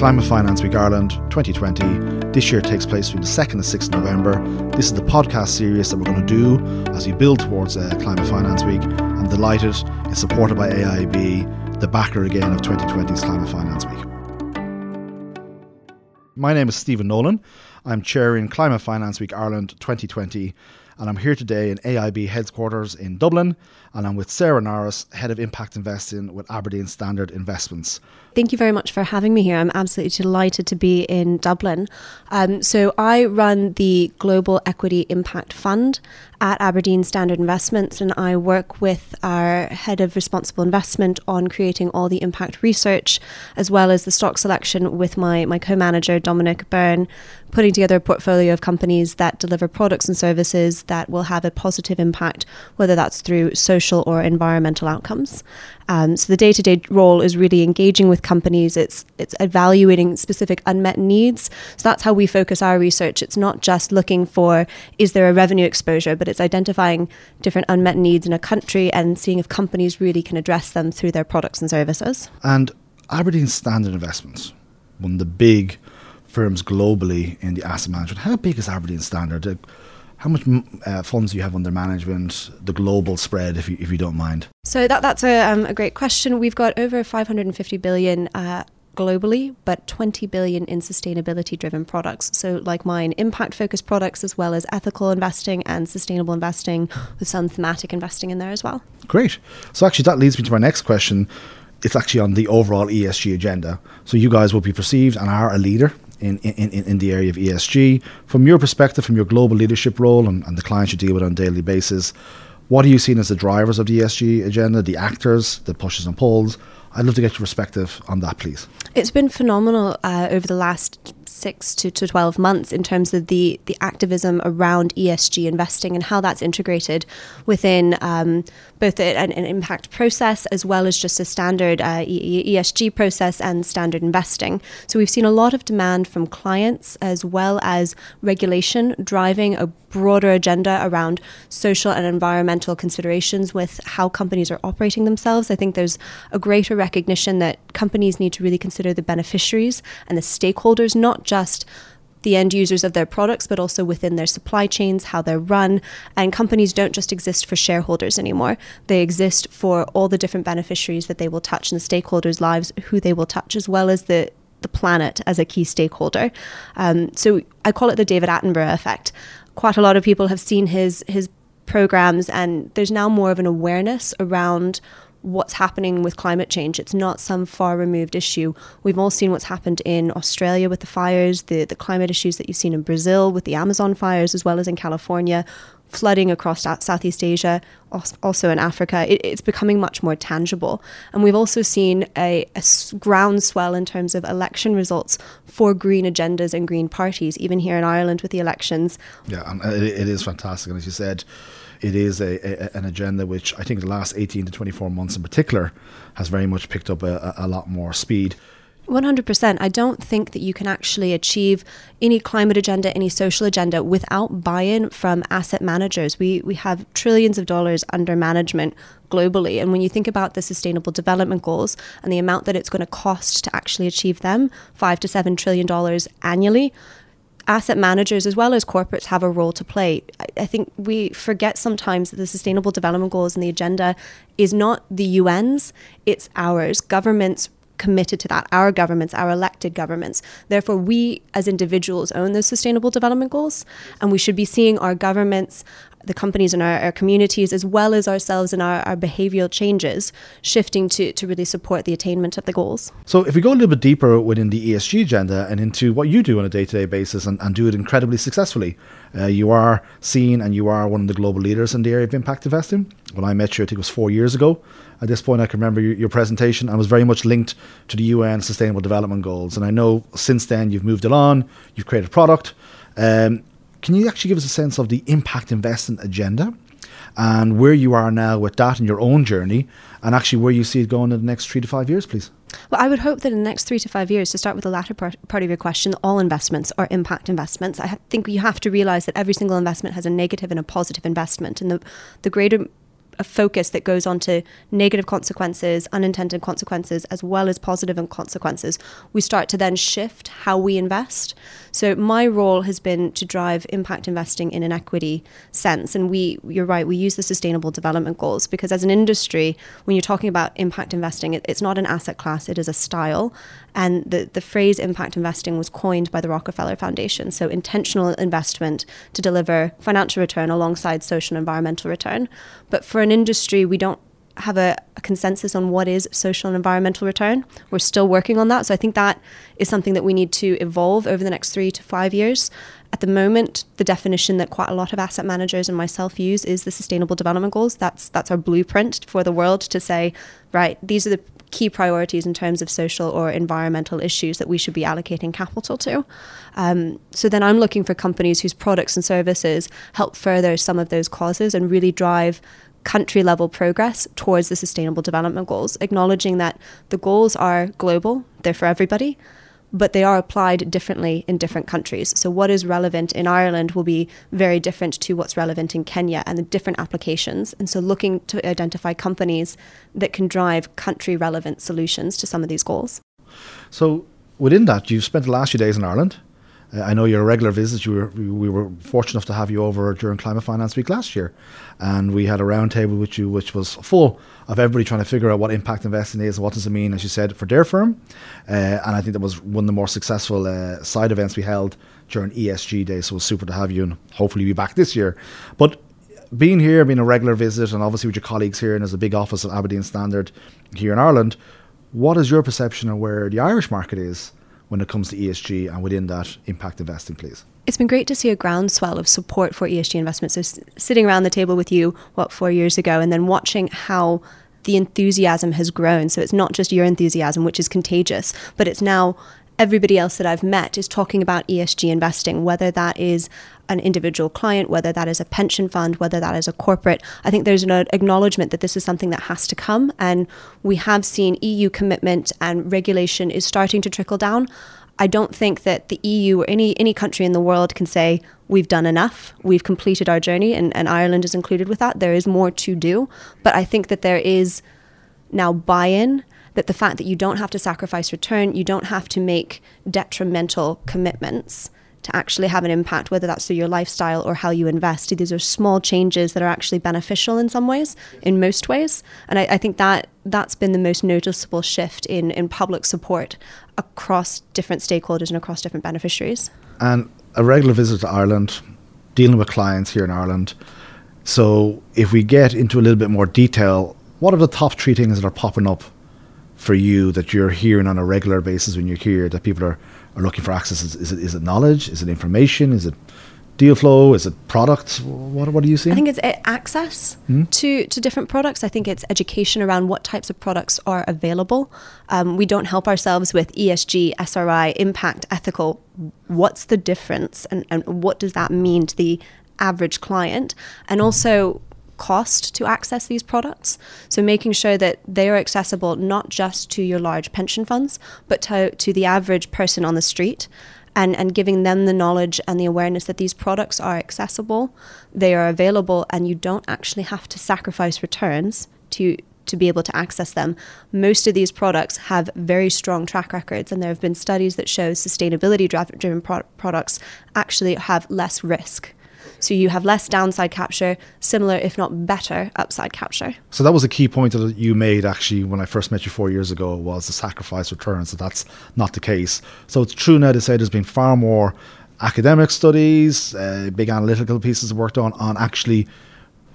Climate Finance Week Ireland 2020. This year takes place from the 2nd to 6th November. This is the podcast series that we're going to do as we build towards uh, Climate Finance Week. I'm delighted it's supported by AIB, the backer again of 2020's Climate Finance Week. My name is Stephen Nolan. I'm chairing Climate Finance Week Ireland 2020 and I'm here today in AIB headquarters in Dublin, and I'm with Sarah Norris, Head of Impact Investing with Aberdeen Standard Investments. Thank you very much for having me here. I'm absolutely delighted to be in Dublin. Um, so, I run the Global Equity Impact Fund at Aberdeen Standard Investments, and I work with our head of responsible investment on creating all the impact research as well as the stock selection with my, my co manager, Dominic Byrne, putting together a portfolio of companies that deliver products and services that will have a positive impact, whether that's through social or environmental outcomes. Um, so the day-to-day role is really engaging with companies. It's it's evaluating specific unmet needs. So that's how we focus our research. It's not just looking for is there a revenue exposure, but it's identifying different unmet needs in a country and seeing if companies really can address them through their products and services. And Aberdeen Standard Investments, one of the big firms globally in the asset management. How big is Aberdeen Standard? How much uh, funds do you have under management? The global spread, if you if you don't mind. So that that's a, um, a great question. We've got over 550 billion. Uh, globally, but 20 billion in sustainability driven products. So, like mine, impact focused products as well as ethical investing and sustainable investing with some thematic investing in there as well. Great. So, actually, that leads me to my next question. It's actually on the overall ESG agenda. So, you guys will be perceived and are a leader in, in, in the area of ESG. From your perspective, from your global leadership role and, and the clients you deal with on a daily basis, what are you seeing as the drivers of the ESG agenda, the actors, the pushes and pulls? I'd love to get your perspective on that, please. It's been phenomenal uh, over the last six to, to 12 months in terms of the, the activism around ESG investing and how that's integrated within um, both an, an, impact process as well as just a standard uh, ESG process and standard investing. So we've seen a lot of demand from clients as well as regulation driving a broader agenda around social and environmental considerations with how companies are operating themselves. I think there's a greater recognition that companies need to really consider the beneficiaries and the stakeholders, not just the end users of their products, but also within their supply chains, how they're run. And companies don't just exist for shareholders anymore. They exist for all the different beneficiaries that they will touch and the stakeholders' lives, who they will touch, as well as the the planet as a key stakeholder. Um, so I call it the David Attenborough effect. Quite a lot of people have seen his his programs, and there's now more of an awareness around what's happening with climate change. It's not some far removed issue. We've all seen what's happened in Australia with the fires, the, the climate issues that you've seen in Brazil with the Amazon fires, as well as in California, flooding across Southeast Asia, also in Africa. It, it's becoming much more tangible. And we've also seen a, a groundswell in terms of election results for green agendas and green parties, even here in Ireland with the elections. Yeah, and it, it is fantastic. And as you said, it is a, a, an agenda which I think the last 18 to 24 months in particular has very much picked up a, a lot more speed. 100%. I don't think that you can actually achieve any climate agenda, any social agenda without buy in from asset managers. We, we have trillions of dollars under management globally. And when you think about the sustainable development goals and the amount that it's going to cost to actually achieve them, five to seven trillion dollars annually, asset managers as well as corporates have a role to play. I, I, think we forget sometimes that the sustainable development goals and the agenda is not the UN's, it's ours. Governments committed to that, our governments, our elected governments. Therefore, we as individuals own those sustainable development goals, and we should be seeing our governments, the companies in our, our communities, as well as ourselves and our, our behavioral changes, shifting to, to really support the attainment of the goals. So, if we go a little bit deeper within the ESG agenda and into what you do on a day to day basis and, and do it incredibly successfully, uh, you are seen and you are one of the global leaders in the area of impact investing. When I met you, I think it was four years ago. At this point, I can remember your, your presentation and was very much linked to the UN Sustainable Development Goals. And I know since then you've moved it on, you've created a product. Um, can you actually give us a sense of the impact investment agenda and where you are now with that in your own journey and actually where you see it going in the next three to five years, please? Well, I would hope that in the next three to five years, to start with the latter part, part of your question, all investments are impact investments. I think you have to realize that every single investment has a negative and a positive investment. And the, the greater a focus that goes on to negative consequences, unintended consequences, as well as positive consequences, we start to then shift how we invest. So my role has been to drive impact investing in an equity sense. And we, you're right, we use the sustainable development goals because as an industry, when you're talking about impact investing, it, it's not an asset class, it is a style. And the, the phrase impact investing was coined by the Rockefeller Foundation. So intentional investment to deliver financial return alongside social and environmental return. But for an industry, we don't have a, a, consensus on what is social and environmental return. We're still working on that. So I think that is something that we need to evolve over the next three to five years. At the moment, the definition that quite a lot of asset managers and myself use is the sustainable development goals. That's that's our blueprint for the world to say, right, these are the key priorities in terms of social or environmental issues that we should be allocating capital to. Um, so then I'm looking for companies whose products and services help further some of those causes and really drive country level progress towards the sustainable development goals, acknowledging that the goals are global, they're for everybody, but they are applied differently in different countries. So, what is relevant in Ireland will be very different to what's relevant in Kenya and the different applications. And so, looking to identify companies that can drive country relevant solutions to some of these goals. So, within that, you've spent the last few days in Ireland. Uh, I know you're a regular visit. You were, we were fortunate enough to have you over during Climate Finance Week last year, and we had a roundtable with you, which was full of everybody trying to figure out what impact investing is and what does it mean, as you said, for their firm. Uh, and I think that was one of the more successful uh, side events we held during ESG Day. So it was super to have you, and hopefully be back this year. But being here, being a regular visit, and obviously with your colleagues here, and there's a big office at Aberdeen Standard here in Ireland, what is your perception of where the Irish market is? When it comes to ESG and within that impact investing, please? It's been great to see a groundswell of support for ESG investments. So, sitting around the table with you, what, four years ago, and then watching how the enthusiasm has grown. So, it's not just your enthusiasm, which is contagious, but it's now everybody else that I've met is talking about ESG investing, whether that is an individual client, whether that is a pension fund, whether that is a corporate. I think there's an acknowledgement that this is something that has to come. And we have seen EU commitment and regulation is starting to trickle down. I don't think that the EU or any any country in the world can say we've done enough, we've completed our journey, and, and Ireland is included with that. There is more to do, but I think that there is now buy-in that the fact that you don't have to sacrifice return, you don't have to make detrimental commitments to actually have an impact, whether that's through your lifestyle or how you invest. These are small changes that are actually beneficial in some ways, in most ways. And I, I think that that's been the most noticeable shift in, in public support across different stakeholders and across different beneficiaries. And a regular visit to Ireland, dealing with clients here in Ireland. So if we get into a little bit more detail, what are the top three things that are popping up for you that you're hearing on a regular basis when you're here that people are, are looking for access? Is, is, it, is it knowledge? Is it information? Is it deal flow? Is it products? What, what are you seeing? I think it's uh, access mm-hmm. to, to different products. I think it's education around what types of products are available. Um, we don't help ourselves with ESG, SRI, impact, ethical. What's the difference and, and what does that mean to the average client? And also, cost to access these products. So making sure that they are accessible not just to your large pension funds, but to, to the average person on the street. And, and giving them the knowledge and the awareness that these products are accessible, they are available, and you don't actually have to sacrifice returns to to be able to access them. Most of these products have very strong track records, and there have been studies that show sustainability driven pro- products actually have less risk so you have less downside capture, similar, if not better, upside capture. So that was a key point that you made actually when I first met you four years ago was the sacrifice return. So that's not the case. So it's true now to say there's been far more academic studies, uh, big analytical pieces worked on on actually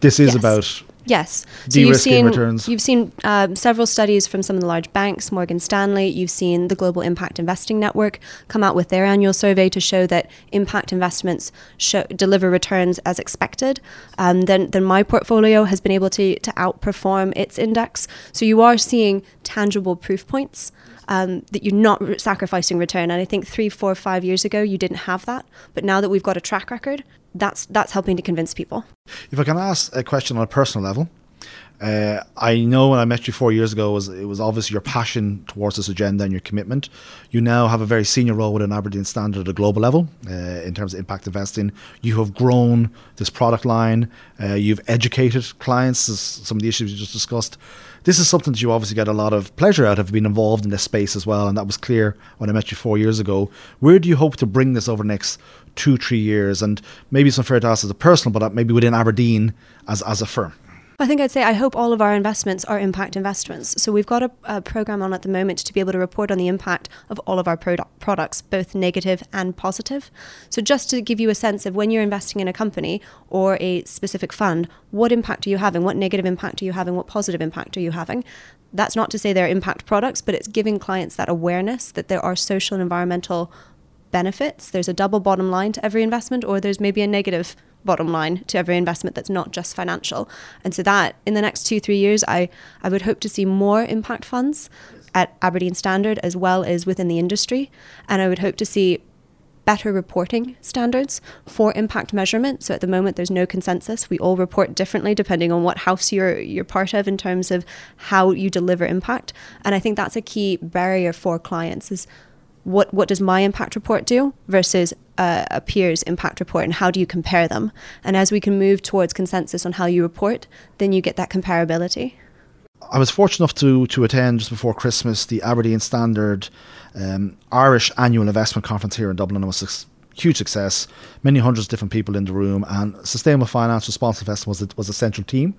this is Yes. about Yes. So you've seen returns. you've seen um, several studies from some of the large banks, Morgan Stanley. You've seen the Global Impact Investing Network come out with their annual survey to show that impact investments show, deliver returns as expected. Um, then, then my portfolio has been able to to outperform its index. So you are seeing tangible proof points. Um, that you're not re- sacrificing return, and I think three, four, five years ago you didn't have that, but now that we've got a track record, that's that's helping to convince people. If I can ask a question on a personal level, uh, I know when I met you four years ago, it was it was obvious your passion towards this agenda and your commitment. You now have a very senior role within Aberdeen Standard at a global level uh, in terms of impact investing. You have grown this product line. Uh, you've educated clients. Some of the issues you just discussed. This is something that you obviously get a lot of pleasure out of being involved in this space as well, and that was clear when I met you four years ago. Where do you hope to bring this over the next two, three years? And maybe it's unfair to ask as a personal, but maybe within Aberdeen as as a firm. I think I'd say I hope all of our investments are impact investments. So we've got a, a program on at the moment to be able to report on the impact of all of our produ- products, both negative and positive. So just to give you a sense of when you're investing in a company or a specific fund, what impact are you having? What negative impact are you having? What positive impact are you having? That's not to say they're impact products, but it's giving clients that awareness that there are social and environmental benefits. There's a double bottom line to every investment, or there's maybe a negative bottom line to every investment that's not just financial. And so that in the next two, three years, I, I would hope to see more impact funds at Aberdeen Standard as well as within the industry. And I would hope to see better reporting standards for impact measurement. So at the moment there's no consensus. We all report differently depending on what house you're you're part of in terms of how you deliver impact. And I think that's a key barrier for clients is what what does my impact report do versus uh, a peer's impact report and how do you compare them and as we can move towards consensus on how you report then you get that comparability I was fortunate enough to to attend just before Christmas the Aberdeen Standard um, Irish Annual Investment Conference here in Dublin. It was a huge success. Many hundreds of different people in the room, and Sustainable Finance Responsive Investment was was a central team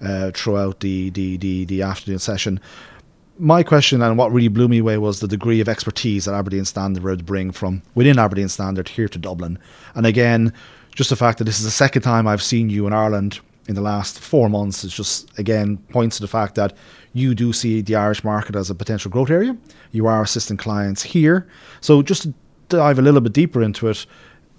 uh, throughout the, the the the afternoon session. My question and what really blew me away was the degree of expertise that Aberdeen Standard would bring from within Aberdeen Standard here to Dublin. And again, just the fact that this is the second time I've seen you in Ireland in the last four months is just again points to the fact that you do see the Irish market as a potential growth area. You are assisting clients here. So just to dive a little bit deeper into it,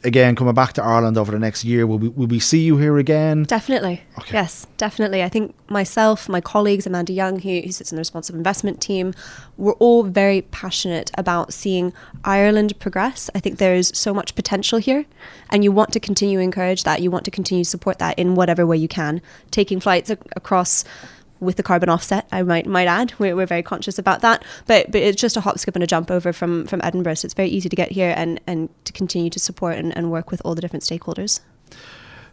again coming back to Ireland over the next year, will we will we see you here again? Definitely. Okay. Yes, definitely. I think myself, my colleagues, Amanda Young, who, who sits in the responsive investment team, we're all very passionate about seeing Ireland progress. I think there's so much potential here, and you want to continue encourage that. You want to continue support that in whatever way you can. Taking flights ac- across with the carbon offset, I might might add. We're, we're very conscious about that, but but it's just a hop, skip, and a jump over from from Edinburgh, so it's very easy to get here and and to continue to support and, and work with all the different stakeholders.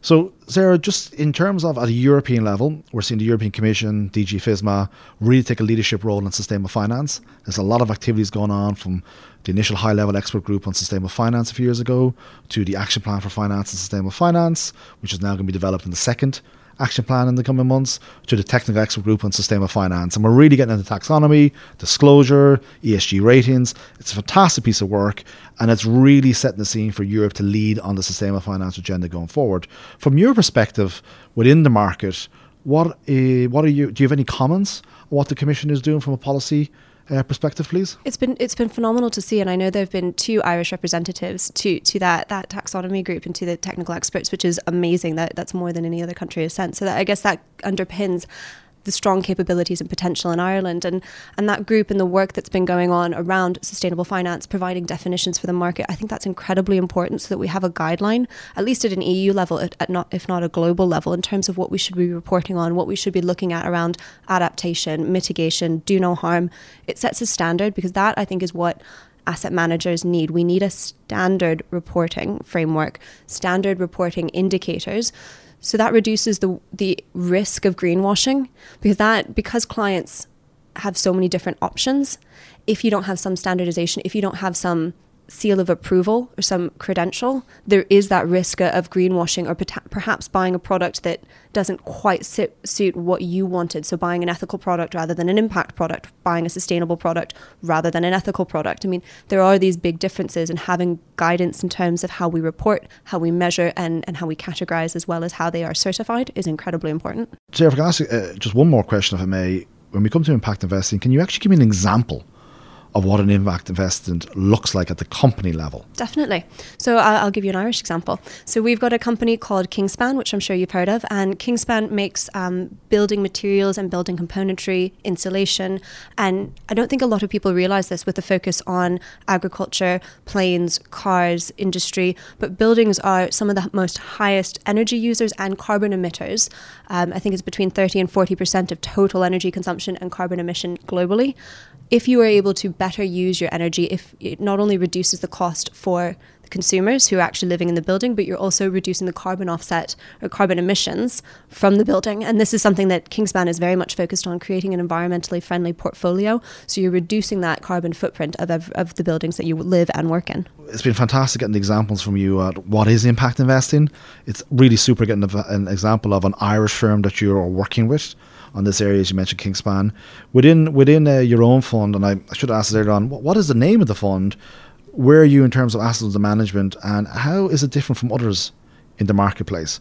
So, Sarah, just in terms of at a European level, we're seeing the European Commission, DG FISMA, really take a leadership role in sustainable finance. There's a lot of activities going on from the initial high level expert group on sustainable finance a few years ago to the action plan for finance and sustainable finance, which is now going to be developed in the second action plan in the coming months, to the technical expert group on sustainable finance. And we're really getting into taxonomy, disclosure, ESG ratings. It's a fantastic piece of work, and it's really setting the scene for Europe to lead on the sustainable finance agenda going forward. From your perspective, within the market, what uh, what are you? Do you have any comments on what the Commission is doing from a policy uh, perspective, please? It's been it's been phenomenal to see, and I know there have been two Irish representatives to to that that taxonomy group and to the technical experts, which is amazing. That that's more than any other country has sent. So that I guess that underpins the strong capabilities and potential in Ireland, and and that group and the work that's been going on around sustainable finance, providing definitions for the market. I think that's incredibly important, so that we have a guideline, at least at an EU level, at, at not if not a global level, in terms of what we should be reporting on, what we should be looking at around adaptation, mitigation, do no harm. It sets a standard because that I think is what asset managers need. We need a standard reporting framework, standard reporting indicators. So that reduces the the risk of greenwashing because that because clients have so many different options, if you don't have some standardization, if you don't have some seal of approval or some credential, there is that risk of greenwashing or perhaps buying a product that doesn't quite sit, suit what you wanted. So, buying an ethical product rather than an impact product, buying a sustainable product rather than an ethical product. I mean, there are these big differences, and having guidance in terms of how we report, how we measure, and, and how we categorize, as well as how they are certified, is incredibly important. So, if I can ask uh, just one more question, if I may. When we come to impact investing, can you actually give me an example? Of what an impact investment looks like at the company level. Definitely. So I'll, give you an Irish example. So we've got a company called Kingspan, which I'm sure you've heard of, and Kingspan makes um, building materials and building componentry, insulation, and I don't think a lot of people realize this with the focus on agriculture, planes, cars, industry, but buildings are some of the most highest energy users and carbon emitters. Um, I think it's between 30 and 40 percent of total energy consumption and carbon emission globally if you are able to better use your energy, if it not only reduces the cost for the consumers who are actually living in the building, but you're also reducing the carbon offset or carbon emissions from the building. And this is something that Kingspan is very much focused on creating an environmentally friendly portfolio. So you're reducing that carbon footprint of, of the buildings that you live and work in. It's been fantastic getting the examples from you at what is impact investing. It's really super getting an example of an Irish firm that you're working with on this area, as you mentioned, Kingspan. Within within uh, your own fund, and I, I should ask asked earlier on, what, what is the name of the fund? Where are you in terms of assets under management, and how is it different from others in the marketplace?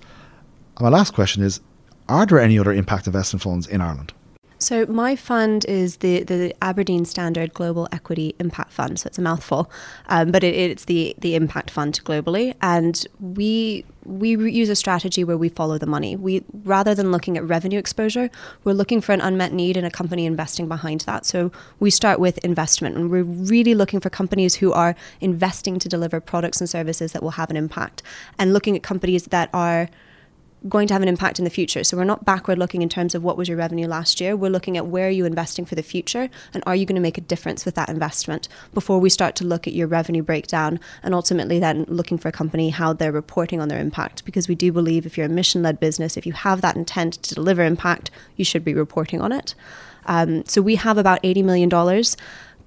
And my last question is: Are there any other impact investment funds in Ireland? So my fund is the, the Aberdeen Standard Global Equity Impact Fund. So it's a mouthful, um, but it, it's the the impact fund globally, and we we use a strategy where we follow the money. We rather than looking at revenue exposure, we're looking for an unmet need and a company investing behind that. So we start with investment, and we're really looking for companies who are investing to deliver products and services that will have an impact, and looking at companies that are going to have an impact in the future. So we're not backward looking in terms of what was your revenue last year. We're looking at where are you investing for the future and are you going to make a difference with that investment before we start to look at your revenue breakdown and ultimately then looking for a company how they're reporting on their impact because we do believe if you're a mission led business, if you have that intent to deliver impact, you should be reporting on it. Um, so we have about $80 million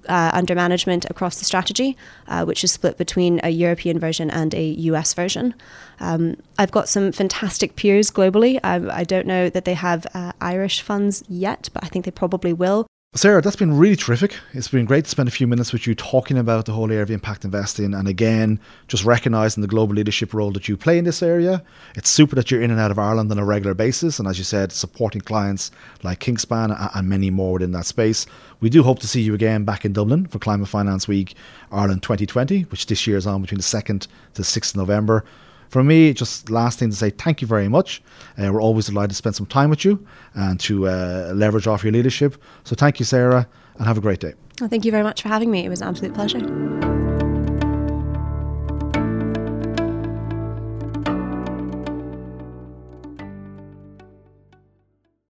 uh, under management across the strategy, uh, which is split between a European version and a US version. Um, I've got some fantastic peers globally. I, I don't know that they have uh, Irish funds yet, but I think they probably will. Sarah, that's been really terrific. It's been great to spend a few minutes with you talking about the whole area of impact investing and again, just recognizing the global leadership role that you play in this area. It's super that you're in and out of Ireland on a regular basis and as you said, supporting clients like Kingspan and many more within that space. We do hope to see you again back in Dublin for Climate Finance Week Ireland 2020, which this year is on between the 2nd to 6th of November. For me, just last thing to say, thank you very much. Uh, we're always delighted to spend some time with you and to uh, leverage off your leadership. So thank you, Sarah, and have a great day. Well, thank you very much for having me. It was an absolute pleasure.